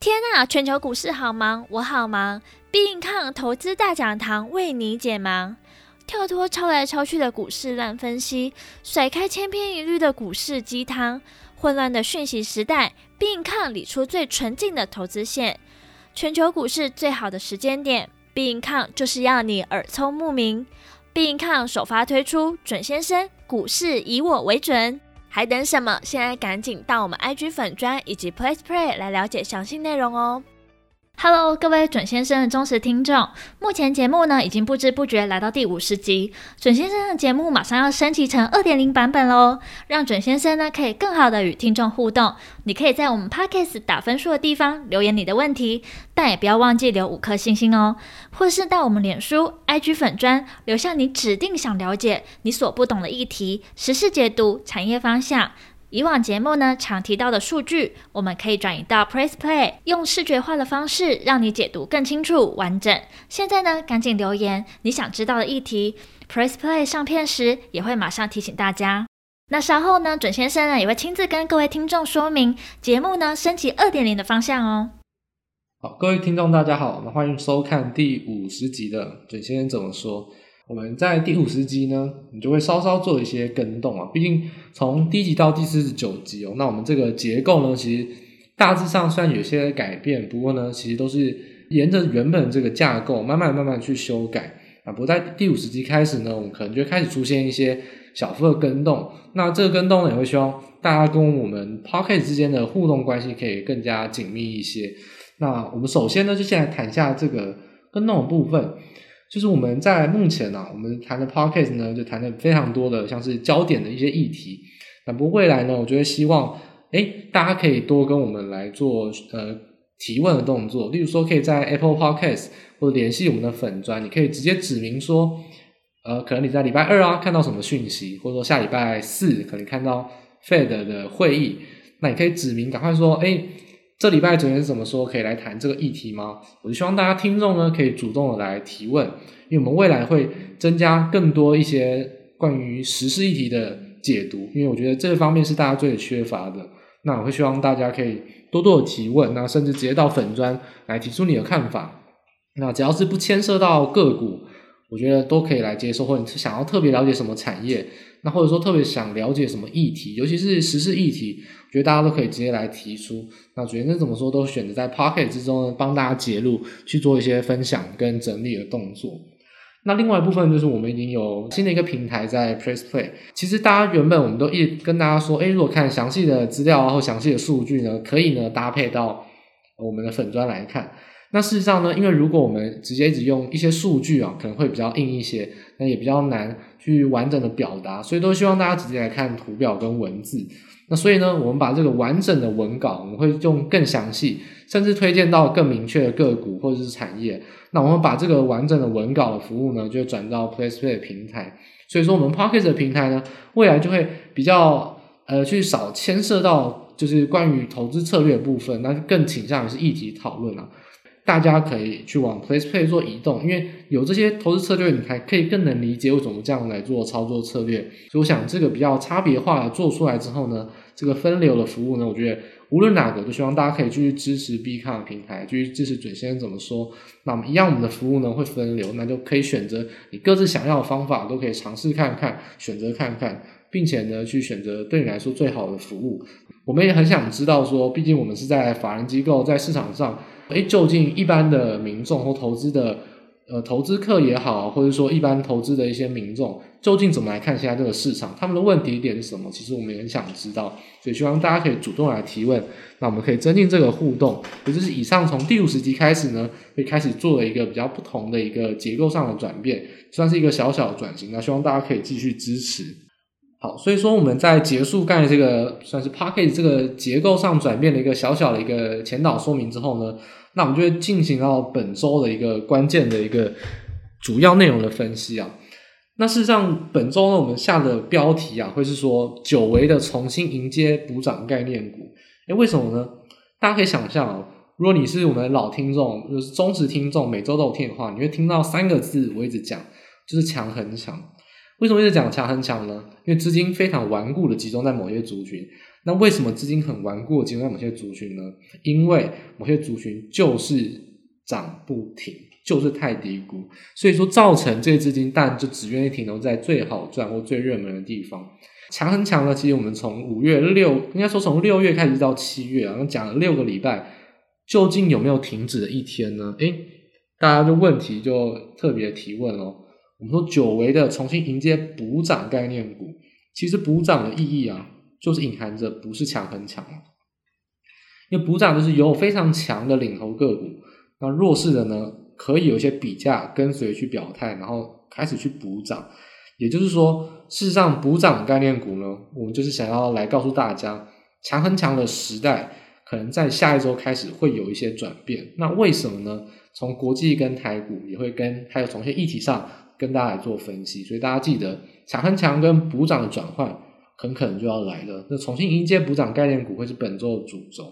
天啊，全球股市好忙，我好忙。必应抗投资大讲堂为你解忙，跳脱抄来抄去的股市乱分析，甩开千篇一律的股市鸡汤。混乱的讯息时代，必应抗理出最纯净的投资线。全球股市最好的时间点，必应抗就是要你耳聪目明。必应抗首发推出，准先生，股市以我为准。还等什么？现在赶紧到我们 IG 粉专以及 PlayPlay 来了解详细内容哦。Hello，各位准先生的忠实听众，目前节目呢已经不知不觉来到第五十集，准先生的节目马上要升级成二点零版本喽，让准先生呢可以更好的与听众互动。你可以在我们 Podcast 打分数的地方留言你的问题，但也不要忘记留五颗星星哦，或是到我们脸书、IG 粉砖留下你指定想了解、你所不懂的议题、时事解读、产业方向。以往节目呢，常提到的数据，我们可以转移到 Press Play，用视觉化的方式让你解读更清楚完整。现在呢，赶紧留言你想知道的议题，Press Play 上片时也会马上提醒大家。那稍后呢，准先生呢也会亲自跟各位听众说明节目呢升级二点零的方向哦。好，各位听众大家好，那欢迎收看第五十集的准先生怎么说。我们在第五十集呢，你就会稍稍做一些更动啊。毕竟从第一集到第四十九集哦，那我们这个结构呢，其实大致上虽然有些改变，不过呢，其实都是沿着原本这个架构慢慢慢慢去修改啊。不过在第五十集开始呢，我们可能就开始出现一些小幅的更动。那这个更动呢，也会希望大家跟我们 Pocket 之间的互动关系可以更加紧密一些。那我们首先呢，就先来谈一下这个更动的部分。就是我们在目前呢、啊，我们谈的 podcast 呢，就谈的非常多的像是焦点的一些议题。那不过未来呢，我觉得希望，诶，大家可以多跟我们来做呃提问的动作。例如说，可以在 Apple Podcast 或者联系我们的粉专，你可以直接指明说，呃，可能你在礼拜二啊看到什么讯息，或者说下礼拜四可能看到 Fed 的会议，那你可以指明赶快说，诶。这礼拜准先生怎么说？可以来谈这个议题吗？我就希望大家听众呢，可以主动的来提问，因为我们未来会增加更多一些关于时事议题的解读，因为我觉得这方面是大家最缺乏的。那我会希望大家可以多多的提问，那甚至直接到粉专来提出你的看法。那只要是不牵涉到个股，我觉得都可以来接受，或者你是想要特别了解什么产业。那或者说特别想了解什么议题，尤其是时事议题，我觉得大家都可以直接来提出。那准先生怎么说，都选择在 Pocket 之中呢，帮大家截录，去做一些分享跟整理的动作。那另外一部分就是我们已经有新的一个平台在 Press Play。其实大家原本我们都一跟大家说，诶，如果看详细的资料啊或详细的数据呢，可以呢搭配到我们的粉砖来看。那事实上呢，因为如果我们直接一直用一些数据啊，可能会比较硬一些，那也比较难去完整的表达，所以都希望大家直接来看图表跟文字。那所以呢，我们把这个完整的文稿，我们会用更详细，甚至推荐到更明确的个股或者是产业。那我们把这个完整的文稿的服务呢，就转到 PlacePay 平台。所以说，我们 Pocket 的平台呢，未来就会比较呃，去少牵涉到就是关于投资策略部分，那更倾向于是议题讨论啊。大家可以去往 PressPlay 做移动，因为有这些投资策略，你才可以更能理解为什么这样来做操作策略。所以我想这个比较差别化的做出来之后呢，这个分流的服务呢，我觉得无论哪个都希望大家可以继续支持 B 康的平台，继续支持准先生怎么说。那么一样，我们的服务呢会分流，那就可以选择你各自想要的方法，都可以尝试看看，选择看看，并且呢去选择对你来说最好的服务。我们也很想知道说，毕竟我们是在法人机构，在市场上。诶，究竟一般的民众或投资的呃投资客也好，或者说一般投资的一些民众，究竟怎么来看现在这个市场？他们的问题点是什么？其实我们也很想知道，所以希望大家可以主动来提问，那我们可以增进这个互动。也就是以上从第五十集开始呢，会开始做了一个比较不同的一个结构上的转变，算是一个小小的转型。那希望大家可以继续支持。好，所以说我们在结束干这个算是 Podcast 这个结构上转变的一个小小的一个前导说明之后呢，那我们就会进行到本周的一个关键的一个主要内容的分析啊。那事实上本周呢，我们下的标题啊，会是说久违的重新迎接补涨概念股。诶，为什么呢？大家可以想象啊，如果你是我们老听众，就是忠实听众，每周都有听的话，你会听到三个字，我一直讲，就是强很强。为什么一直讲强很强呢？因为资金非常顽固的集中在某些族群。那为什么资金很顽固的集中在某些族群呢？因为某些族群就是涨不停，就是太低估，所以说造成这些资金，但就只愿意停留在最好赚或最热门的地方。强很强呢，其实我们从五月六，应该说从六月开始到七月啊，讲了六个礼拜，究竟有没有停止的一天呢？诶，大家的问题就特别提问哦。我们说久违的重新迎接补涨概念股，其实补涨的意义啊，就是隐含着不是强很强，因为补涨就是有非常强的领头个股，那弱势的呢，可以有一些比价跟随去表态，然后开始去补涨。也就是说，事实上补涨概念股呢，我们就是想要来告诉大家，强很强的时代可能在下一周开始会有一些转变。那为什么呢？从国际跟台股也会跟还有从一些议题上跟大家来做分析。所以大家记得，强很强跟补涨的转换很可能就要来了。那重新迎接补涨概念股会是本周的主轴。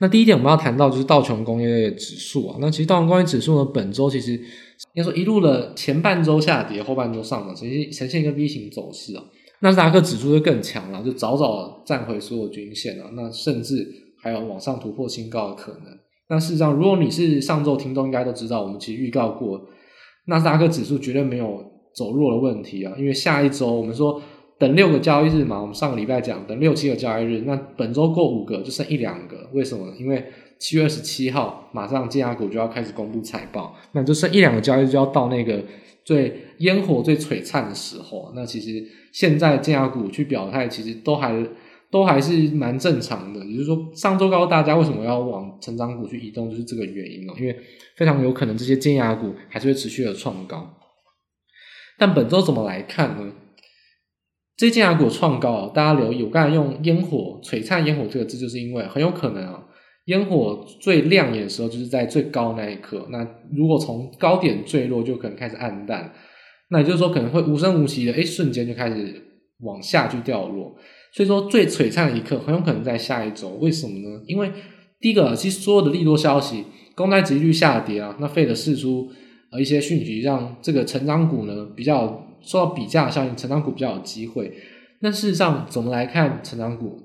那第一点我们要谈到就是道琼工业指数啊。那其实道琼工业指数呢，本周其实。应该说，一路的前半周下跌，后半周上涨，呈现呈现一个 V 型走势啊。纳斯达克指数就更强了，就早早站回所有均线了，那甚至还有往上突破新高的可能。那事实上，如果你是上周听众，应该都知道，我们其实预告过，纳斯达克指数绝对没有走弱的问题啊。因为下一周我们说等六个交易日嘛，我们上个礼拜讲等六七个交易日，那本周过五个就剩一两个，为什么？因为七月二十七号，马上尖牙股就要开始公布财报，那就剩一两个交易日就要到那个最烟火最璀璨的时候。那其实现在尖牙股去表态，其实都还都还是蛮正常的。也就是说，上周告诉大家为什么要往成长股去移动，就是这个原因哦。因为非常有可能这些尖牙股还是会持续的创高。但本周怎么来看呢？这些尖牙股创高，大家留意，我刚才用烟火璀璨烟火这个字，就是因为很有可能啊。烟火最亮眼的时候，就是在最高那一刻。那如果从高点坠落，就可能开始暗淡。那也就是说，可能会无声无息的，诶，瞬间就开始往下去掉落。所以说，最璀璨的一刻很有可能在下一周。为什么呢？因为第一个，其实所有的利多消息，公债殖利率下跌啊，那费的释出呃一些讯息，让这个成长股呢比较受到比价效应，成长股比较有机会。那事实上，怎么来看成长股？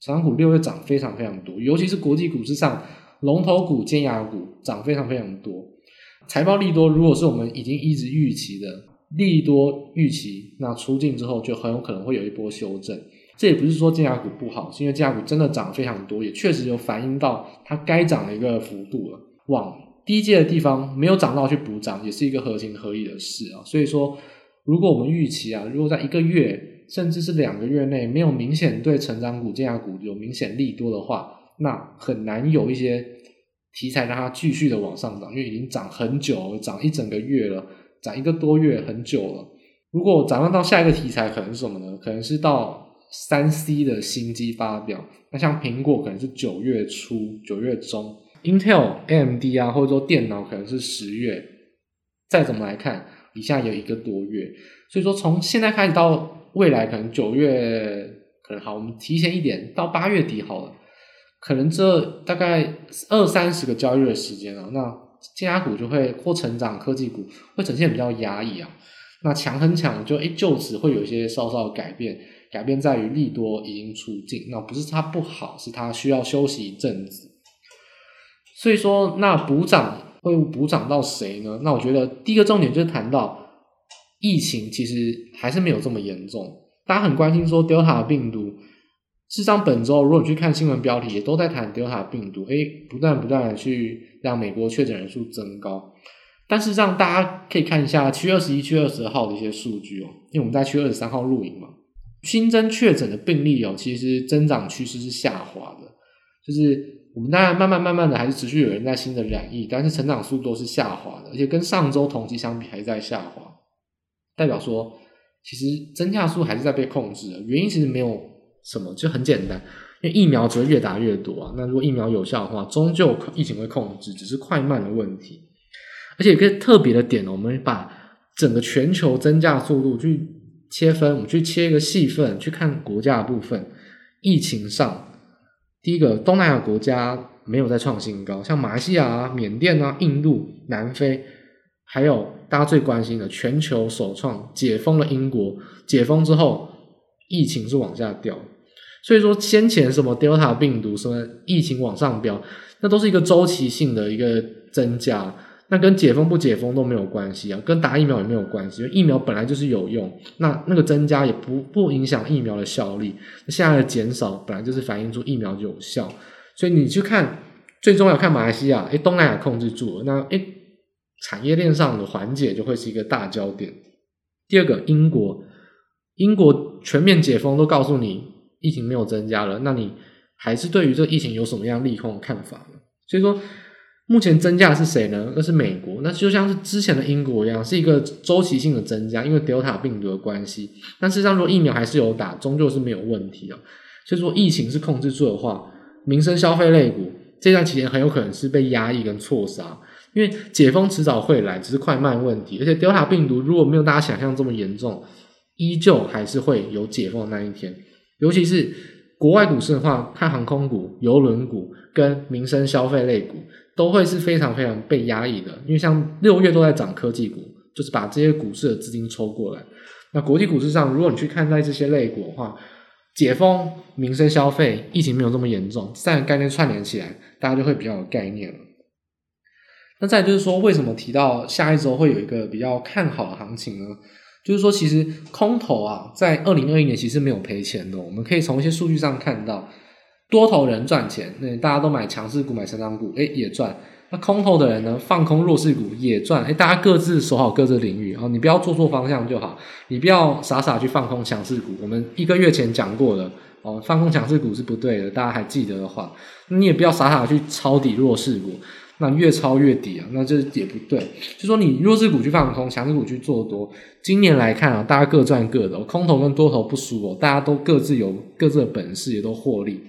成长股六月涨非常非常多，尤其是国际股市上龙头股、尖牙股涨非常非常多。财报利多，如果是我们已经一直预期的利多预期，那出尽之后就很有可能会有一波修正。这也不是说尖牙股不好，是因为尖牙股真的涨非常多，也确实有反映到它该涨的一个幅度了。往低阶的地方没有涨到去补涨，也是一个合情合理的事啊。所以说，如果我们预期啊，如果在一个月。甚至是两个月内没有明显对成长股、尖牙股有明显利多的话，那很难有一些题材让它继续的往上涨，因为已经涨很久了，涨一整个月了，涨一个多月很久了。如果展望到下一个题材，可能什么呢？可能是到三 C 的新机发表。那像苹果可能是九月初、九月中，Intel、AMD 啊，或者说电脑可能是十月。再怎么来看，以下有一个多月，所以说从现在开始到。未来可能九月可能好，我们提前一点到八月底好了，可能这大概二三十个交易日的时间啊，那尖牙股就会或成长科技股会呈现比较压抑啊，那强很强就诶就此会有一些稍稍的改变，改变在于利多已经出尽，那不是它不好，是它需要休息一阵子，所以说那补涨会补涨到谁呢？那我觉得第一个重点就是谈到。疫情其实还是没有这么严重，大家很关心说 Delta 病毒。事实上，本周如果你去看新闻标题，也都在谈 Delta 病毒，诶，不断不断的去让美国确诊人数增高。但是让，大家可以看一下七月二十一、七月二十号的一些数据哦，因为我们在七月二十三号录影嘛，新增确诊的病例哦，其实增长趋势是下滑的，就是我们当然慢慢慢慢的还是持续有人在新的染疫，但是成长速度是下滑的，而且跟上周同期相比还在下滑。代表说，其实增加数还是在被控制的，原因其实没有什么，就很简单，因为疫苗只会越打越多啊。那如果疫苗有效的话，终究疫情会控制，只是快慢的问题。而且一个特别的点，我们把整个全球增加速度去切分，我们去切一个细分去看国家的部分。疫情上，第一个东南亚国家没有再创新高，像马来西亚啊、缅甸啊、印度、南非。还有大家最关心的，全球首创解封了英国，解封之后疫情是往下掉，所以说先前什么 Delta 病毒什么疫情往上飙，那都是一个周期性的一个增加，那跟解封不解封都没有关系啊，跟打疫苗也没有关系，因为疫苗本来就是有用，那那个增加也不不影响疫苗的效力，现在的减少本来就是反映出疫苗有效，所以你去看最重要看马来西亚，诶，东南亚控制住了，那诶，产业链上的缓解就会是一个大焦点。第二个，英国，英国全面解封都告诉你疫情没有增加了，那你还是对于这个疫情有什么样利空的看法呢？所以说，目前增加的是谁呢？那是美国，那就像是之前的英国一样，是一个周期性的增加，因为 Delta 病毒的关系。但事实上，如果疫苗还是有打，终究是没有问题的。所以说，疫情是控制住的话，民生消费类股这段期间很有可能是被压抑跟错杀。因为解封迟早会来，只是快慢问题。而且 Delta 病毒如果没有大家想象这么严重，依旧还是会有解封的那一天。尤其是国外股市的话，看航空股、邮轮股跟民生消费类股，都会是非常非常被压抑的。因为像六月都在涨科技股，就是把这些股市的资金抽过来。那国际股市上，如果你去看待这些类股的话，解封、民生消费、疫情没有这么严重，三个概念串联起来，大家就会比较有概念了。那再就是说，为什么提到下一周会有一个比较看好的行情呢？就是说，其实空头啊，在二零二一年其实没有赔钱的。我们可以从一些数据上看到，多头人赚钱，那大家都买强势股、买成长股，诶也赚。那空头的人呢，放空弱势股也赚。诶大家各自守好各自领域啊，你不要做错方向就好，你不要傻傻去放空强势股。我们一个月前讲过的哦，放空强势股是不对的，大家还记得的话，你也不要傻傻去抄底弱势股。那越抄越底啊，那这也不对。就说你弱势股去放空，强势股去做多。今年来看啊，大家各赚各的，空头跟多头不输哦，大家都各自有各自的本事，也都获利。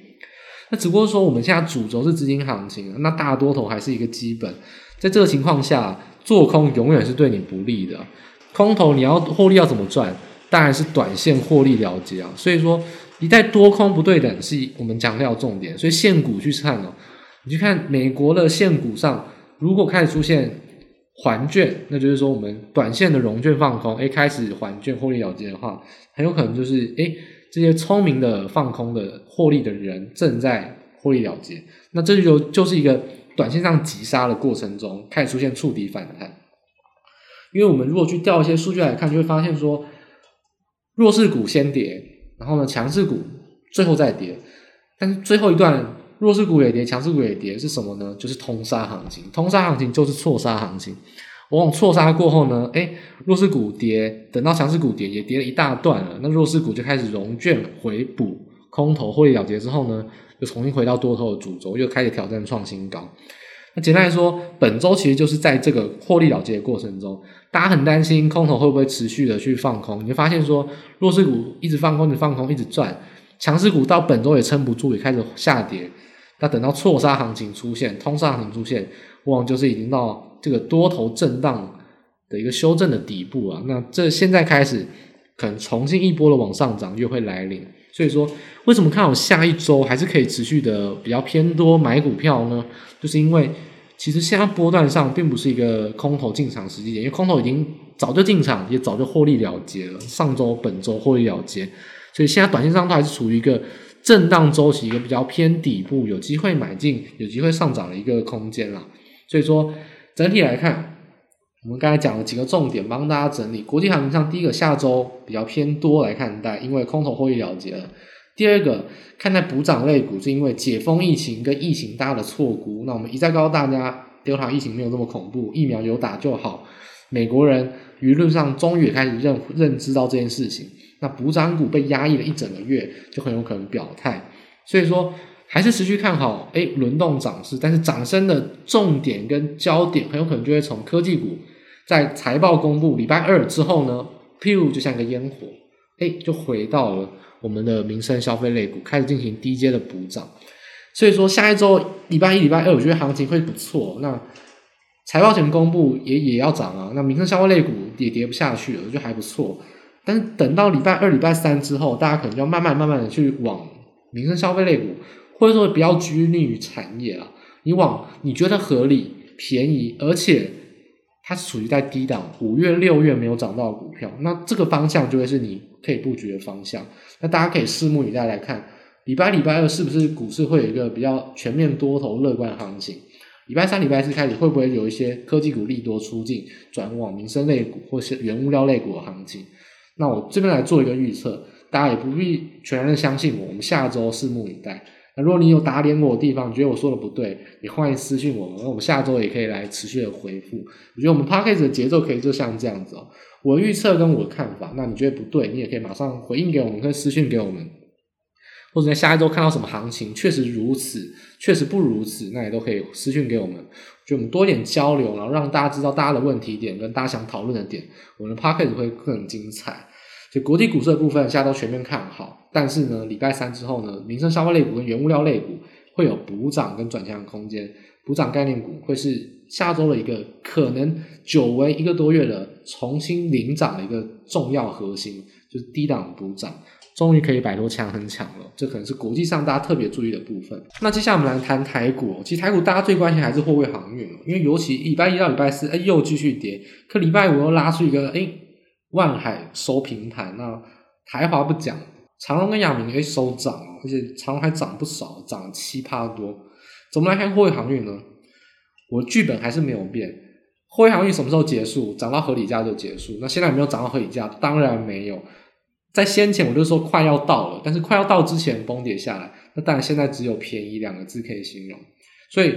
那只不过说我们现在主轴是资金行情，那大多头还是一个基本。在这个情况下，做空永远是对你不利的。空头你要获利要怎么赚？当然是短线获利了结啊。所以说，一旦多空不对等，是我们强调重点。所以现股去看哦。你去看美国的现股上，如果开始出现还券，那就是说我们短线的融券放空，诶，开始还券获利了结的话，很有可能就是诶，这些聪明的放空的获利的人正在获利了结，那这就就是一个短线上急杀的过程中开始出现触底反弹。因为我们如果去调一些数据来看，就会发现说，弱势股先跌，然后呢强势股最后再跌，但是最后一段。弱势股也跌，强势股也跌，是什么呢？就是通杀行情。通杀行情就是错杀行情。往往错杀过后呢，诶，弱势股跌，等到强势股跌，也跌了一大段了。那弱势股就开始融券回补，空头获利了结之后呢，又重新回到多头的主轴，又开始挑战创新高。那简单来说，本周其实就是在这个获利了结的过程中，大家很担心空头会不会持续的去放空。你会发现说，弱势股一直放空，一直放空，一直赚，强势股到本周也撑不住，也开始下跌。那等到错杀行情出现，通杀行情出现，往往就是已经到这个多头震荡的一个修正的底部啊。那这现在开始，可能重新一波的往上涨又会来临。所以说，为什么看好下一周还是可以持续的比较偏多买股票呢？就是因为其实现在波段上并不是一个空头进场时机点，因为空头已经早就进场，也早就获利了结了。上周、本周获利了结，所以现在短线上都还是处于一个。震荡周期一个比较偏底部，有机会买进，有机会上涨的一个空间啦。所以说，整体来看，我们刚才讲了几个重点，帮大家整理。国际行情上，第一个下周比较偏多来看待，因为空头获利了结了。第二个，看待补涨类股，是因为解封疫情跟疫情大的错估。那我们一再告诉大家美国疫情没有这么恐怖，疫苗有打就好。美国人舆论上终于也开始认认知到这件事情。那补涨股被压抑了一整个月，就很有可能表态，所以说还是持续看好，诶，轮动涨势，但是涨升的重点跟焦点很有可能就会从科技股在财报公布礼拜二之后呢，譬如就像一个烟火，诶，就回到了我们的民生消费类股，开始进行低阶的补涨，所以说下一周礼拜一、礼拜二，我觉得行情会不错。那财报前公布也也要涨啊，那民生消费类股也跌不下去了，我觉得还不错。但是等到礼拜二、礼拜三之后，大家可能就要慢慢、慢慢的去往民生消费类股，或者说不要拘泥于产业啊，你往你觉得合理、便宜，而且它是处于在低档，五月、六月没有涨到的股票，那这个方向就会是你可以布局的方向。那大家可以拭目以待来看，礼拜礼拜二是不是股市会有一个比较全面多头乐观行情？礼拜三、礼拜四开始会不会有一些科技股利多出尽，转往民生类股或是原物料类股的行情？那我这边来做一个预测，大家也不必全然相信我，我们下周拭目以待。如果你有打脸我的地方，你觉得我说的不对，你欢迎私信我们，那我们下周也可以来持续的回复。我觉得我们 Podcast 的节奏可以就像这样子哦，我预测跟我的看法，那你觉得不对，你也可以马上回应给我们，可以私信给我们。或者在下一周看到什么行情，确实如此，确实不如此，那也都可以私信给我们，就我们多一点交流，然后让大家知道大家的问题点跟大家想讨论的点，我们的 podcast 会更精彩。就国际股市的部分，现在都全面看好，但是呢，礼拜三之后呢，民生消费类股跟原物料类股会有补涨跟转强的空间，补涨概念股会是下周的一个可能久违一个多月的重新领涨的一个重要核心，就是低档补涨。终于可以摆脱强很强了，这可能是国际上大家特别注意的部分。那接下来我们来谈台股，其实台股大家最关心还是货柜航运，因为尤其礼拜一到礼拜四，哎，又继续跌，可礼拜五又拉出一个，哎，万海收平台，那台华不讲，长荣跟亚明哎收涨，而且长荣还涨不少，涨七趴多。怎么来看货运航运呢？我剧本还是没有变，货运航运什么时候结束？涨到合理价就结束。那现在有没有涨到合理价？当然没有。在先前我就说快要到了，但是快要到之前崩跌下来，那当然现在只有便宜两个字可以形容，所以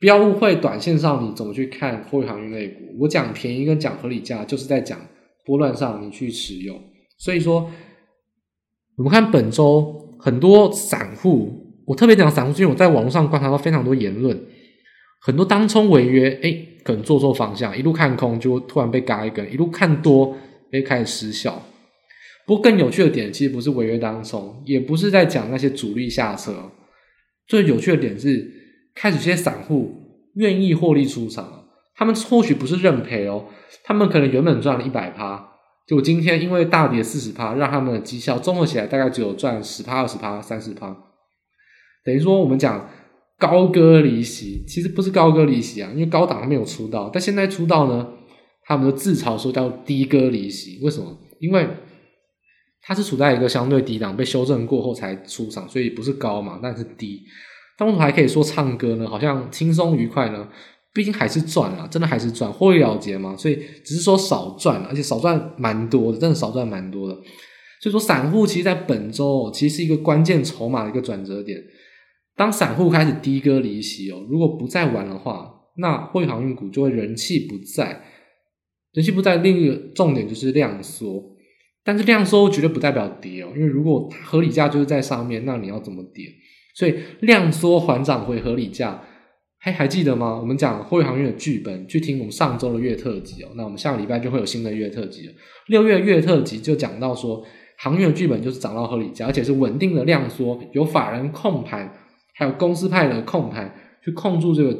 不要误会短线上你怎么去看货运航运类股，我讲便宜跟讲合理价就是在讲波段上你去持有，所以说我们看本周很多散户，我特别讲散户，因为我在网络上观察到非常多言论，很多当冲违约，哎，可能做错方向，一路看空就突然被嘎一根，一路看多，哎，开始失效。不过更有趣的点，其实不是违约当冲，也不是在讲那些主力下车。最有趣的点是，开始这些散户愿意获利出场，他们或许不是认赔哦，他们可能原本赚了一百趴，就今天因为大跌四十趴，让他们的绩效综合起来大概只有赚十趴、二十趴、三十趴。等于说我们讲高歌离席，其实不是高歌离席啊，因为高档还没有出道，但现在出道呢，他们都自嘲说叫低歌离席。为什么？因为它是处在一个相对低档，被修正过后才出场，所以不是高嘛，但是低。但为什么还可以说唱歌呢？好像轻松愉快呢？毕竟还是赚了，真的还是赚，获利了结嘛。所以只是说少赚，而且少赚蛮多的，真的少赚蛮多的。所以说，散户其实，在本周其实是一个关键筹码的一个转折点。当散户开始低歌离席哦，如果不再玩的话，那货运航运股就会人气不在，人气不在。另一个重点就是量缩。但是量缩绝对不代表跌哦，因为如果合理价就是在上面，那你要怎么跌？所以量缩缓涨回合理价，还还记得吗？我们讲货运航运的剧本，去听我们上周的月特辑哦。那我们下个礼拜就会有新的月特辑了。六月月特辑就讲到说，航运的剧本就是涨到合理价，而且是稳定的量缩，有法人控盘，还有公司派的控盘去控住这个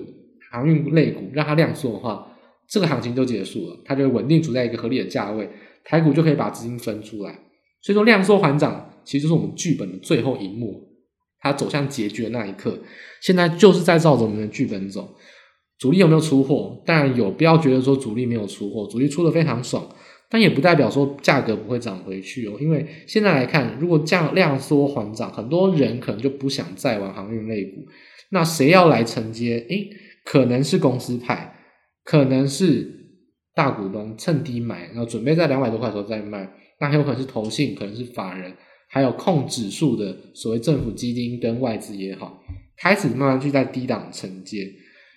航运类股，让它量缩的话，这个行情就结束了，它就会稳定处在一个合理的价位。台股就可以把资金分出来，所以说量缩缓涨，其实就是我们剧本的最后一幕，它走向结局的那一刻，现在就是在照着我们的剧本走。主力有没有出货？当然有，不要觉得说主力没有出货，主力出的非常爽，但也不代表说价格不会涨回去哦。因为现在来看，如果降量缩缓涨，很多人可能就不想再玩航运类股，那谁要来承接？诶，可能是公司派，可能是。大股东趁低买，然后准备在两百多块的时候再卖，那很有可能是投信，可能是法人，还有控指数的所谓政府基金跟外资也好，开始慢慢去在低档承接。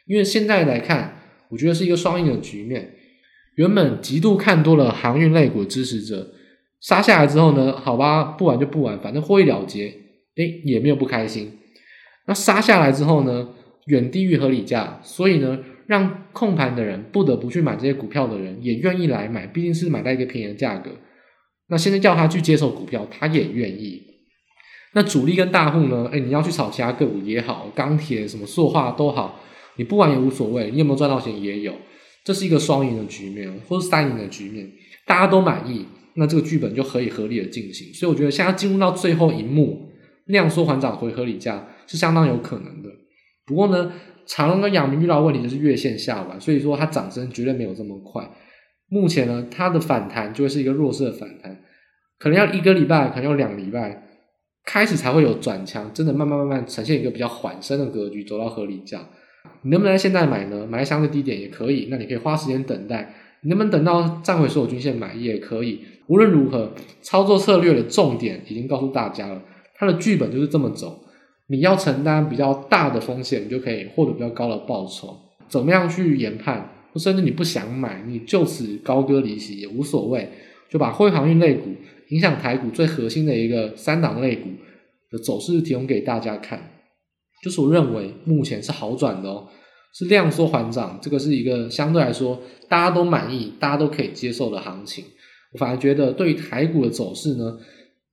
因为现在来看，我觉得是一个双赢的局面。原本极度看多了航运类股的支持者，杀下来之后呢，好吧，不玩就不玩，反正获利了结，诶，也没有不开心。那杀下来之后呢，远低于合理价，所以呢。让控盘的人不得不去买这些股票的人也愿意来买，毕竟是买到一个便宜的价格。那现在叫他去接受股票，他也愿意。那主力跟大户呢？哎，你要去炒其他个股也好，钢铁什么塑化都好，你不玩也无所谓。你有没有赚到钱也有，这是一个双赢的局面，或是三赢的局面，大家都满意，那这个剧本就可以合理的进行。所以我觉得现在进入到最后一幕，量缩缓涨回合理价是相当有可能的。不过呢，长荣跟阳明遇到问题就是月线下弯，所以说它涨升绝对没有这么快。目前呢，它的反弹就会是一个弱势的反弹，可能要一个礼拜，可能要两礼拜，开始才会有转强，真的慢慢慢慢呈现一个比较缓升的格局，走到合理价。你能不能现在买呢？买相对低点也可以，那你可以花时间等待。你能不能等到站回所有均线买也可以。无论如何，操作策略的重点已经告诉大家了，它的剧本就是这么走。你要承担比较大的风险，你就可以获得比较高的报酬。怎么样去研判？甚至你不想买，你就此高歌离席也无所谓。就把货运航运类股影响台股最核心的一个三档类股的走势提供给大家看。就是我认为目前是好转的哦，是量缩缓涨，这个是一个相对来说大家都满意、大家都可以接受的行情。我反而觉得对于台股的走势呢，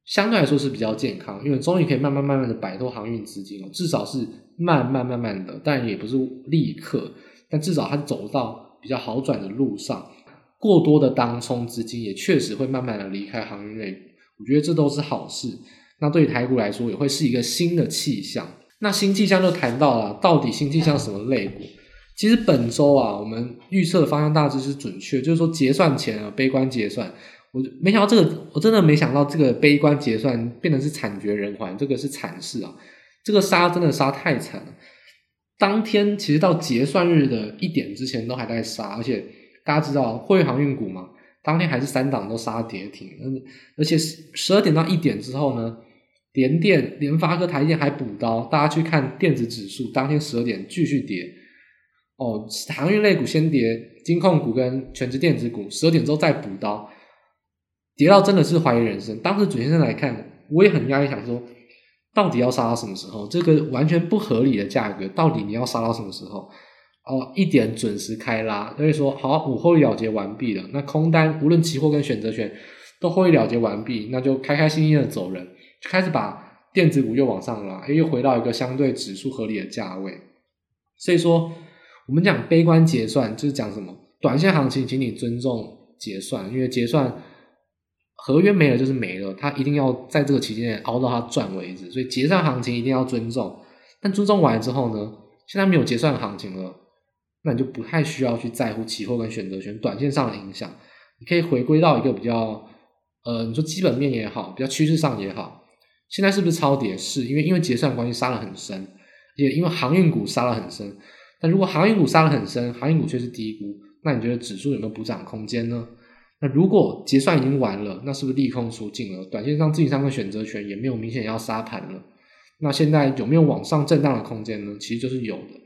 相对来说是比较健康，因为终于可以慢慢慢慢的摆脱航运资金了，至少是慢慢慢慢的，但也不是立刻，但至少它走到比较好转的路上。过多的当冲资金也确实会慢慢的离开航运类股，我觉得这都是好事。那对于台股来说，也会是一个新的气象。那新气象就谈到了，到底新气象什么类股？其实本周啊，我们预测的方向大致是准确，就是说结算前啊，悲观结算。我没想到这个，我真的没想到这个悲观结算变得是惨绝人寰，这个是惨事啊！这个杀真的杀太惨了。当天其实到结算日的一点之前都还在杀，而且大家知道货运航运股嘛，当天还是三档都杀跌停，而且十二点到一点之后呢。联电、联发科、台电还补刀，大家去看电子指数，当天十二点继续跌。哦，航运类股先跌，金控股跟全职电子股十二点之后再补刀，跌到真的是怀疑人生。当时主先生来看，我也很压抑，想说到底要杀到什么时候？这个完全不合理的价格，到底你要杀到什么时候？哦，一点准时开拉，所以说好，午后了结完毕了，那空单无论期货跟选择权都会了结完毕，那就开开心心的走人。就开始把电子股又往上拉，又回到一个相对指数合理的价位。所以说，我们讲悲观结算，就是讲什么？短线行情，请你尊重结算，因为结算合约没了就是没了，它一定要在这个期间内熬到它赚为止。所以结算行情一定要尊重。但尊重完之后呢，现在没有结算行情了，那你就不太需要去在乎期货跟选择权短线上的影响，你可以回归到一个比较，呃，你说基本面也好，比较趋势上也好。现在是不是超跌？是因为因为结算关系杀了很深，也因为航运股杀了很深。但如果航运股杀了很深，航运股却是低估，那你觉得指数有没有补涨空间呢？那如果结算已经完了，那是不是利空出尽了？短线上自营商的选择权也没有明显要杀盘了。那现在有没有往上震荡的空间呢？其实就是有的。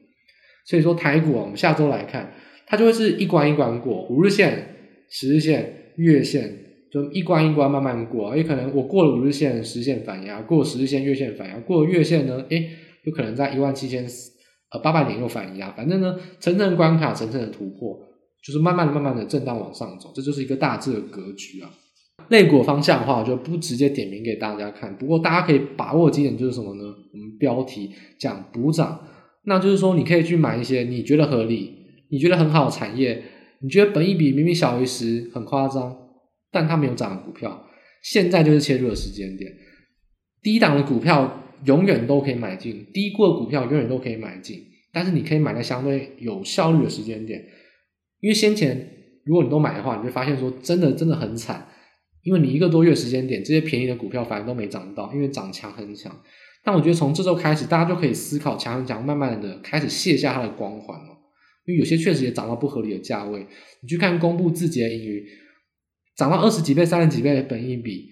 所以说台股啊，我们下周来看，它就会是一关一关过，五日线、十日线、月线。就一关一关慢慢过，也可能我过了五日线实现反压，过十日线月线反压，过了月线呢，诶，有可能在一万七千呃八百点又反压，反正呢层层关卡层层的突破，就是慢慢的慢慢的震荡往上走，这就是一个大致的格局啊。类股方向的话，我就不直接点名给大家看，不过大家可以把握几点就是什么呢？我们标题讲补涨，那就是说你可以去买一些你觉得合理、你觉得很好的产业，你觉得本益比明明小于十，很夸张。但它没有涨的股票，现在就是切入的时间点。低档的股票永远都可以买进，低估的股票永远都可以买进。但是你可以买在相对有效率的时间点，因为先前如果你都买的话，你会发现说真的真的很惨，因为你一个多月时间点，这些便宜的股票反而都没涨到，因为涨强很强。但我觉得从这周开始，大家就可以思考强很强，慢慢的开始卸下它的光环了。因为有些确实也涨到不合理的价位，你去看公布自己的盈余。涨到二十几倍、三十几倍的本益比，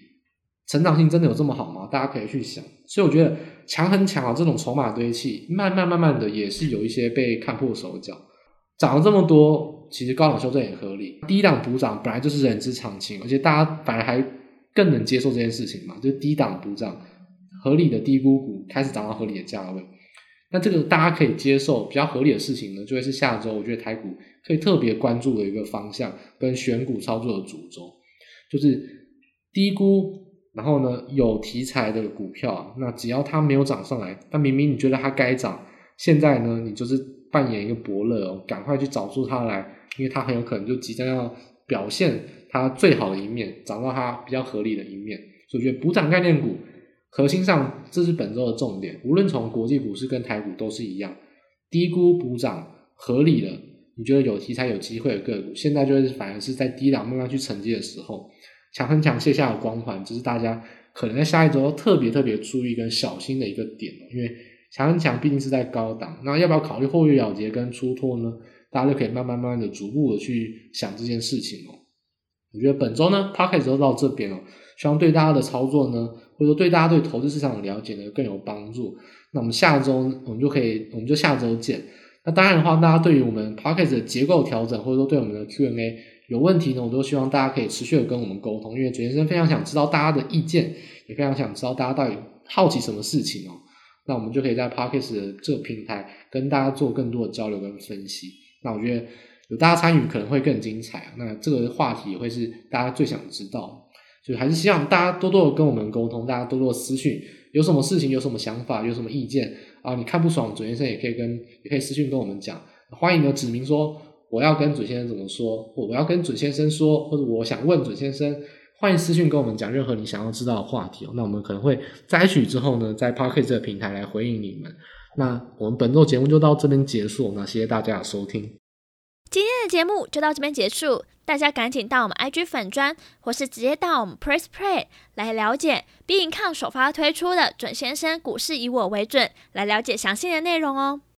成长性真的有这么好吗？大家可以去想。所以我觉得强很强啊，这种筹码堆砌，慢慢慢慢的也是有一些被看破手脚。涨了这么多，其实高档修正也合理。低档补涨本来就是人之常情，而且大家反而还更能接受这件事情嘛，就是低档补涨，合理的低估股开始涨到合理的价位。那这个大家可以接受比较合理的事情呢，就会是下周我觉得台股可以特别关注的一个方向跟选股操作的主轴。就是低估，然后呢，有题材的股票，那只要它没有涨上来，但明明你觉得它该涨，现在呢，你就是扮演一个伯乐哦，赶快去找出它来，因为它很有可能就即将要表现它最好的一面，涨到它比较合理的一面。所以我觉得补涨概念股核心上，这是本周的重点，无论从国际股市跟台股都是一样，低估补涨合理的。你觉得有题材、有机会的个股，现在就是反而是在低档慢慢去承接的时候，强很强卸下的光环，这是大家可能在下一周特别特别注意跟小心的一个点，因为强生强毕竟是在高档，那要不要考虑获利了结跟出脱呢？大家就可以慢慢慢慢的逐步的去想这件事情哦。我觉得本周呢，Podcast 就到这边哦，希望对大家的操作呢，或者说对大家对投资市场的了解呢更有帮助。那我们下周我们就可以，我们就下周见。那当然的话，大家对于我们 Podcast 的结构调整，或者说对我们的 Q&A 有问题呢，我都希望大家可以持续的跟我们沟通，因为主先生非常想知道大家的意见，也非常想知道大家到底好奇什么事情哦。那我们就可以在 Podcast 的这个平台跟大家做更多的交流跟分析。那我觉得有大家参与可能会更精彩啊。那这个话题也会是大家最想知道，就还是希望大家多多的跟我们沟通，大家多多的私讯，有什么事情有什么想法有什么意见啊？你看不爽准先生也可以跟也可以私讯跟我们讲，欢迎你指明说我要跟准先生怎么说，或我要跟准先生说，或者我想问准先生，欢迎私讯跟我们讲任何你想要知道的话题哦。那我们可能会摘取之后呢，在 Podcast 这个平台来回应你们。那我们本周节目就到这边结束，那谢谢大家的收听。今天的节目就到这边结束，大家赶紧到我们 IG 粉专，或是直接到我们 Press Play 来了解 b i n c o m 首发推出的准先生股市以我为准，来了解详细的内容哦。